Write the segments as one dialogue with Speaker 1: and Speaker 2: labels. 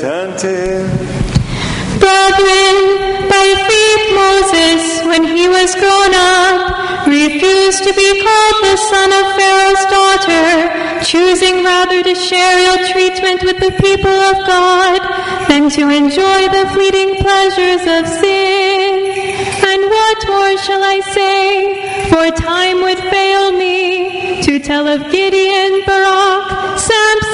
Speaker 1: attentive.
Speaker 2: Brethren, by faith Moses, when he was grown up, refused to be called the son of Pharaoh's daughter, choosing rather to share ill treatment with the people of God than to enjoy the fleeting pleasures of sin. And what more shall I say? For time would fail me to tell of Gideon, Barak,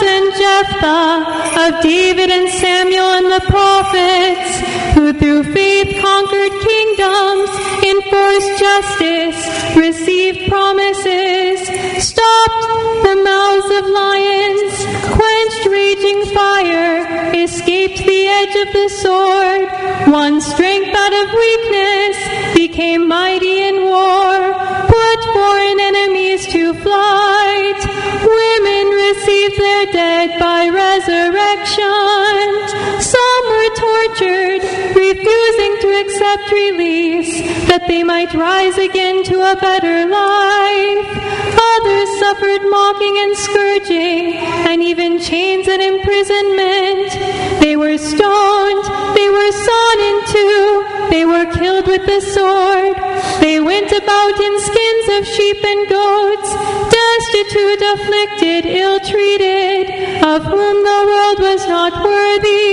Speaker 2: Samson, Jephthah, of David and Samuel and the prophets, who through faith conquered kingdoms, enforced justice, received promises, stopped the mouths of lions, quenched raging fire, escaped the edge of the sword, won strength out of weakness, became mighty in war, put foreign enemies to flight. Release, that they might rise again to a better life. Others suffered mocking and scourging, and even chains and imprisonment. They were stoned, they were sawn in two, they were killed with the sword. They went about in skins of sheep and goats, destitute, afflicted, ill treated, of whom the world was not worthy,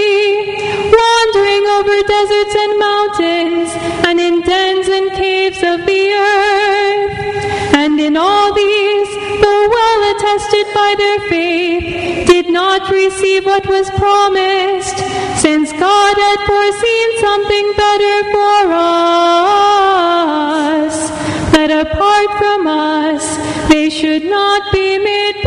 Speaker 2: their faith, did not receive what was promised, since God had foreseen something better for us, that apart from us, they should not be made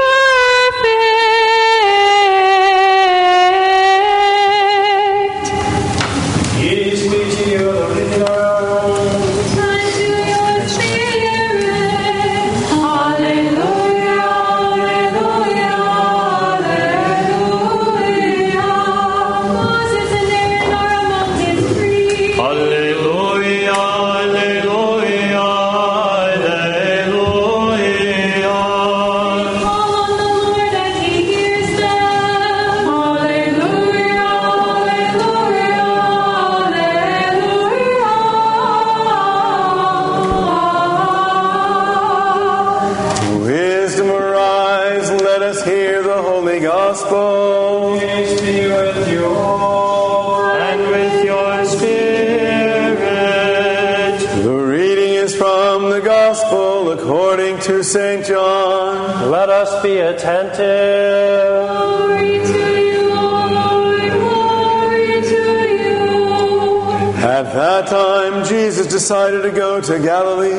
Speaker 1: us be
Speaker 3: attentive.
Speaker 2: Glory to you, Lord, glory to you.
Speaker 1: At that time, Jesus decided to go to Galilee,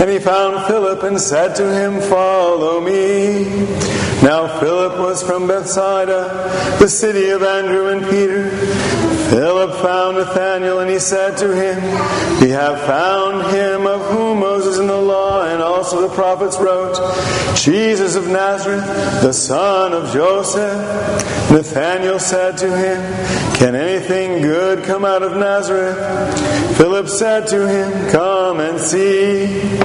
Speaker 1: and he found Philip and said to him, Follow me. Now, Philip was from Bethsaida, the city of Andrew and Peter. Philip found Nathanael, and he said to him, We have found him of whom Moses in the law and also the prophets wrote, Jesus of Nazareth, the son of Joseph. Nathanael said to him, Can anything good come out of Nazareth? Philip said to him, Come and see.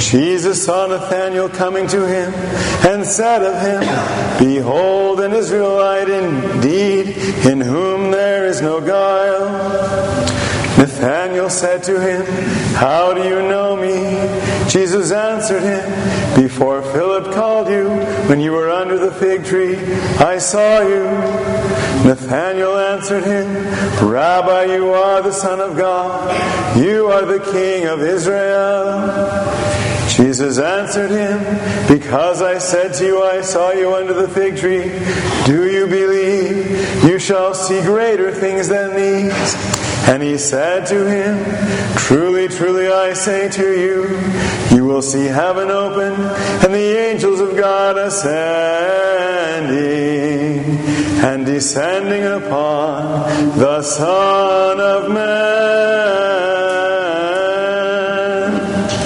Speaker 1: Jesus saw Nathanael coming to him and said of him, Behold, an Israelite indeed, in whom there is no guile. Nathanael said to him, How do you know me? Jesus answered him, Before Philip called you, when you were under the fig tree, I saw you. Nathanael answered him, Rabbi, you are the Son of God. You are the King of Israel. Jesus answered him, Because I said to you, I saw you under the fig tree, do you believe? You shall see greater things than these. And he said to him, Truly, truly, I say to you, you will see heaven open and the angels of God ascending and descending upon the Son of Man.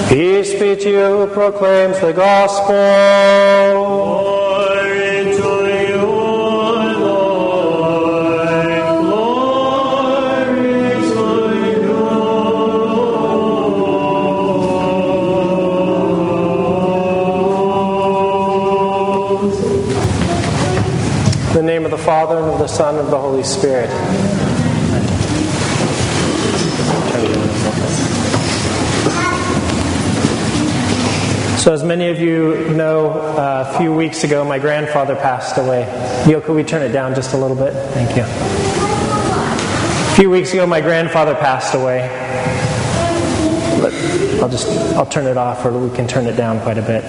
Speaker 3: Peace be to you who proclaims the gospel. In the name of the Father, and of the Son, and of the Holy Spirit. So, as many of you know, uh, a few weeks ago, my grandfather passed away. Neil, could we turn it down just a little bit? Thank you. A few weeks ago, my grandfather passed away. I'll just I'll turn it off, or we can turn it down quite a bit.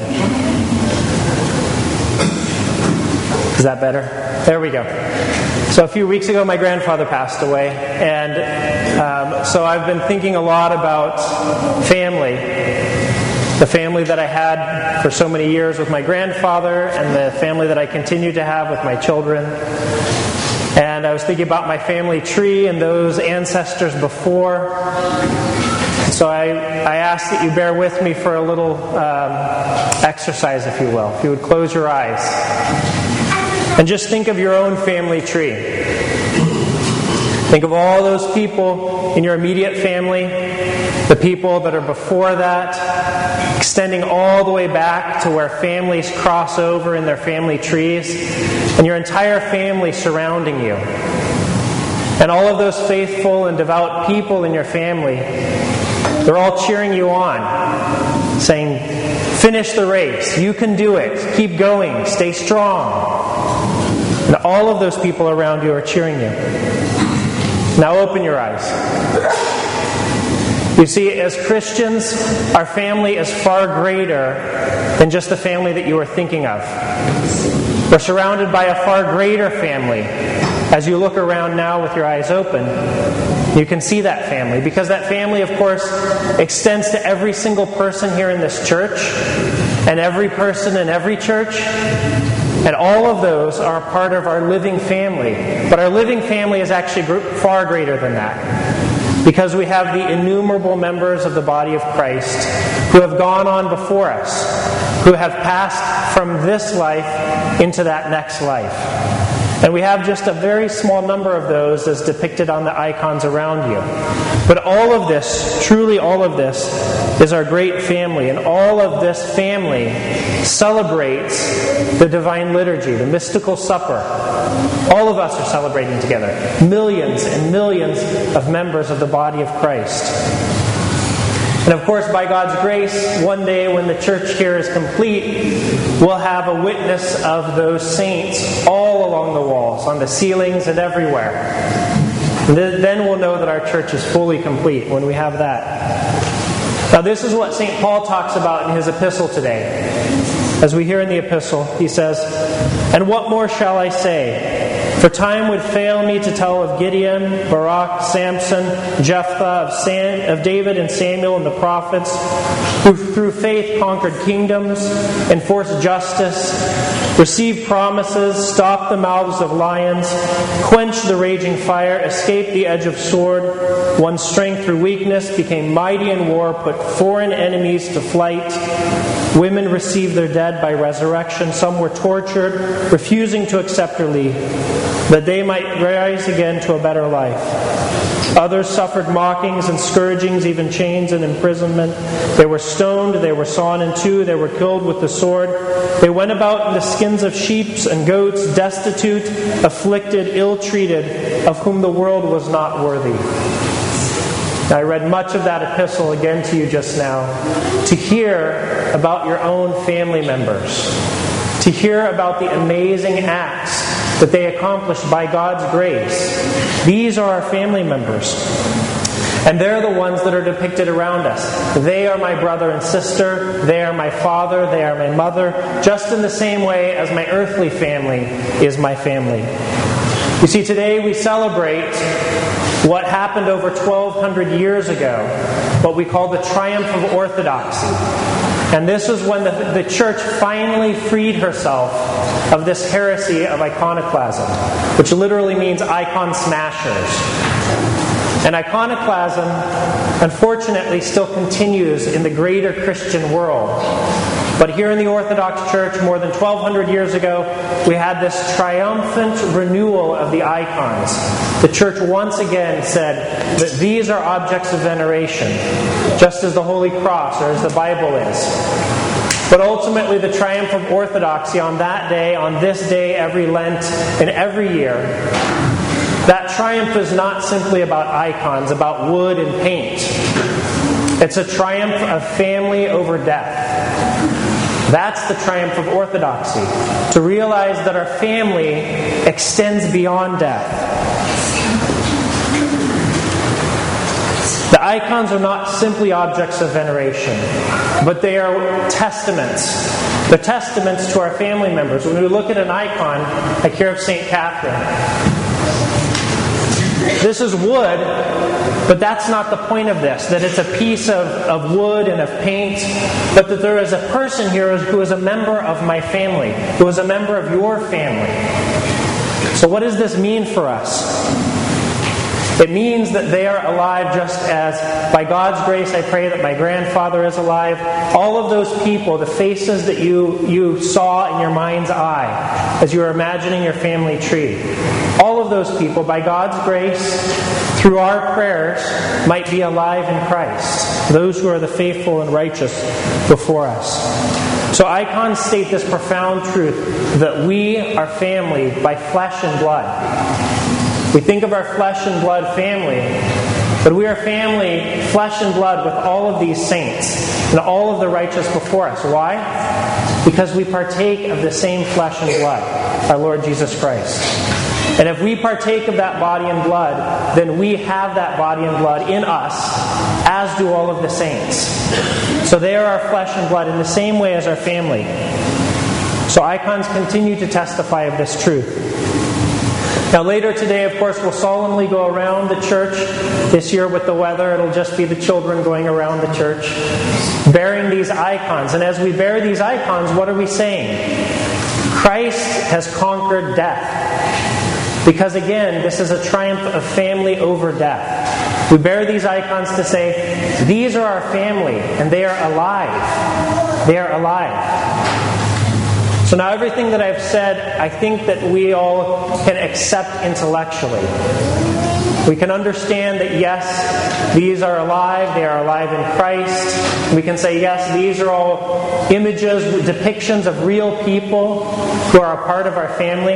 Speaker 3: Is that better? There we go. So a few weeks ago, my grandfather passed away, and um, so I've been thinking a lot about family the family that I had for so many years with my grandfather and the family that I continue to have with my children. And I was thinking about my family tree and those ancestors before. So I, I ask that you bear with me for a little um, exercise, if you will. If you would close your eyes. And just think of your own family tree. Think of all those people in your immediate family, the people that are before that, extending all the way back to where families cross over in their family trees, and your entire family surrounding you. And all of those faithful and devout people in your family, they're all cheering you on, saying, Finish the race. You can do it. Keep going. Stay strong. And all of those people around you are cheering you. Now open your eyes. You see, as Christians, our family is far greater than just the family that you are thinking of. We're surrounded by a far greater family. As you look around now with your eyes open, you can see that family because that family, of course, extends to every single person here in this church and every person in every church. And all of those are part of our living family. But our living family is actually far greater than that because we have the innumerable members of the body of Christ who have gone on before us, who have passed from this life into that next life. And we have just a very small number of those as depicted on the icons around you. But all of this, truly all of this, is our great family. And all of this family celebrates the divine liturgy, the mystical supper. All of us are celebrating together. Millions and millions of members of the body of Christ. And of course, by God's grace, one day when the church here is complete, we'll have a witness of those saints all along the walls, on the ceilings, and everywhere. And then we'll know that our church is fully complete when we have that. Now, this is what St. Paul talks about in his epistle today. As we hear in the epistle, he says, And what more shall I say? For time would fail me to tell of Gideon, Barak, Samson, Jephthah, of, Sam, of David and Samuel and the prophets, who through faith conquered kingdoms, enforced justice, received promises, stopped the mouths of lions, quenched the raging fire, escaped the edge of sword, won strength through weakness, became mighty in war, put foreign enemies to flight. Women received their dead by resurrection. Some were tortured, refusing to accept or leave that they might rise again to a better life. Others suffered mockings and scourgings, even chains and imprisonment. They were stoned, they were sawn in two, they were killed with the sword. They went about in the skins of sheep and goats, destitute, afflicted, ill treated, of whom the world was not worthy. I read much of that epistle again to you just now to hear about your own family members, to hear about the amazing acts that they accomplished by God's grace. These are our family members. And they're the ones that are depicted around us. They are my brother and sister. They are my father. They are my mother. Just in the same way as my earthly family is my family. You see, today we celebrate what happened over 1,200 years ago, what we call the triumph of orthodoxy. And this was when the, the church finally freed herself of this heresy of iconoclasm, which literally means icon smashers. And iconoclasm, unfortunately, still continues in the greater Christian world. But here in the Orthodox Church, more than 1,200 years ago, we had this triumphant renewal of the icons. The Church once again said that these are objects of veneration, just as the Holy Cross or as the Bible is. But ultimately, the triumph of orthodoxy on that day, on this day, every Lent, and every year, that triumph is not simply about icons, about wood and paint. It's a triumph of family over death. That's the triumph of orthodoxy, to realize that our family extends beyond death. The icons are not simply objects of veneration, but they are testaments. They're testaments to our family members. When we look at an icon, like here of St. Catherine, this is wood, but that's not the point of this, that it's a piece of, of wood and of paint, but that there is a person here who is a member of my family, who is a member of your family. So, what does this mean for us? It means that they are alive just as, by God's grace, I pray that my grandfather is alive. All of those people, the faces that you, you saw in your mind's eye as you were imagining your family tree, all those people, by God's grace, through our prayers, might be alive in Christ. Those who are the faithful and righteous before us. So icons state this profound truth that we are family by flesh and blood. We think of our flesh and blood family, but we are family, flesh and blood, with all of these saints and all of the righteous before us. Why? Because we partake of the same flesh and blood, our Lord Jesus Christ. And if we partake of that body and blood, then we have that body and blood in us, as do all of the saints. So they are our flesh and blood in the same way as our family. So icons continue to testify of this truth. Now, later today, of course, we'll solemnly go around the church. This year, with the weather, it'll just be the children going around the church, bearing these icons. And as we bear these icons, what are we saying? Christ has conquered death. Because again, this is a triumph of family over death. We bear these icons to say, these are our family, and they are alive. They are alive. So now everything that I've said, I think that we all can accept intellectually. We can understand that yes, these are alive, they are alive in Christ. We can say yes, these are all images, depictions of real people who are a part of our family.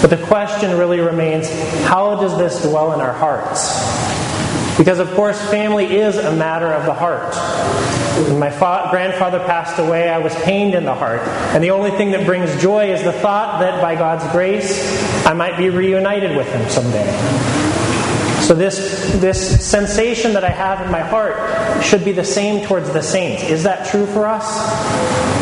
Speaker 3: But the question really remains how does this dwell in our hearts? Because, of course, family is a matter of the heart. When my fa- grandfather passed away, I was pained in the heart. And the only thing that brings joy is the thought that by God's grace, I might be reunited with him someday. So this, this sensation that I have in my heart should be the same towards the saints. Is that true for us?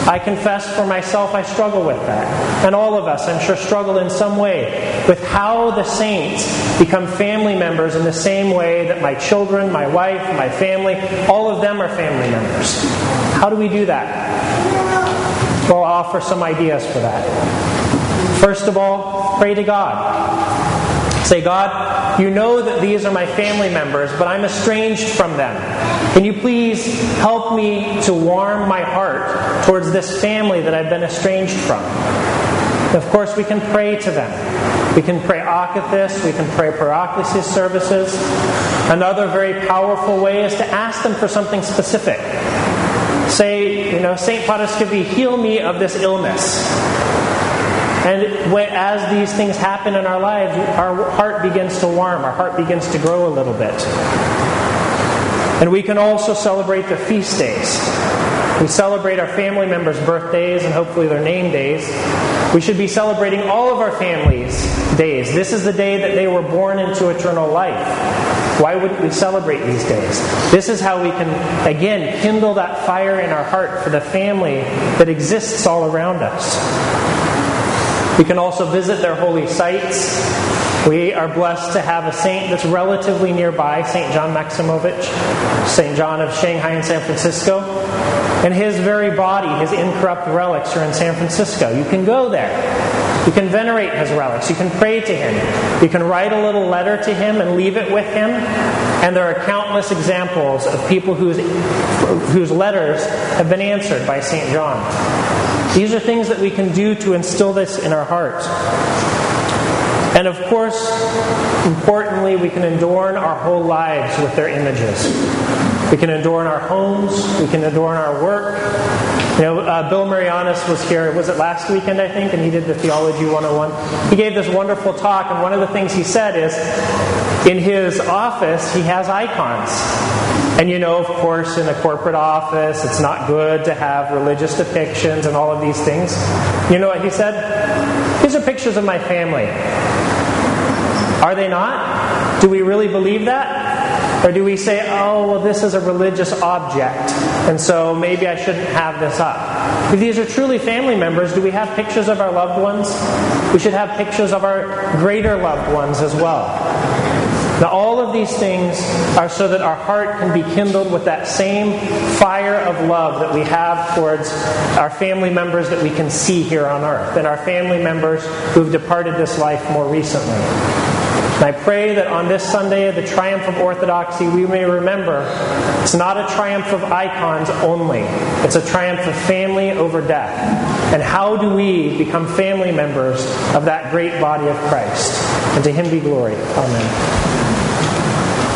Speaker 3: I confess for myself I struggle with that. And all of us, I'm sure, struggle in some way with how the saints become family members in the same way that my children, my wife, my family, all of them are family members. How do we do that? Well, I'll offer some ideas for that. First of all, pray to God. Say, God, you know that these are my family members, but I'm estranged from them. Can you please help me to warm my heart towards this family that I've been estranged from? of course, we can pray to them. We can pray Akathist, we can pray Paraklesis services. Another very powerful way is to ask them for something specific. Say, you know, St. Paraskevi, heal me of this illness. And as these things happen in our lives, our heart begins to warm, our heart begins to grow a little bit. And we can also celebrate the feast days. We celebrate our family members' birthdays and hopefully their name days. We should be celebrating all of our families' days. This is the day that they were born into eternal life. Why wouldn't we celebrate these days? This is how we can, again, kindle that fire in our heart for the family that exists all around us. We can also visit their holy sites. We are blessed to have a saint that's relatively nearby, St. John Maximovich, St. John of Shanghai and San Francisco. And his very body, his incorrupt relics, are in San Francisco. You can go there. You can venerate his relics. You can pray to him. You can write a little letter to him and leave it with him. And there are countless examples of people whose, whose letters have been answered by St. John. These are things that we can do to instill this in our hearts. And of course, importantly, we can adorn our whole lives with their images. We can adorn our homes, we can adorn our work, You know, uh, Bill Marianes was here, was it last weekend, I think, and he did the Theology 101. He gave this wonderful talk, and one of the things he said is in his office, he has icons. And you know, of course, in a corporate office, it's not good to have religious depictions and all of these things. You know what he said? These are pictures of my family. Are they not? Do we really believe that? Or do we say, oh, well, this is a religious object, and so maybe I shouldn't have this up? If these are truly family members, do we have pictures of our loved ones? We should have pictures of our greater loved ones as well. Now, all of these things are so that our heart can be kindled with that same fire of love that we have towards our family members that we can see here on earth, and our family members who've departed this life more recently. And I pray that on this Sunday, of the triumph of orthodoxy, we may remember it's not a triumph of icons only, it's a triumph of family over death. And how do we become family members of that great body of Christ? And to him be glory. Amen.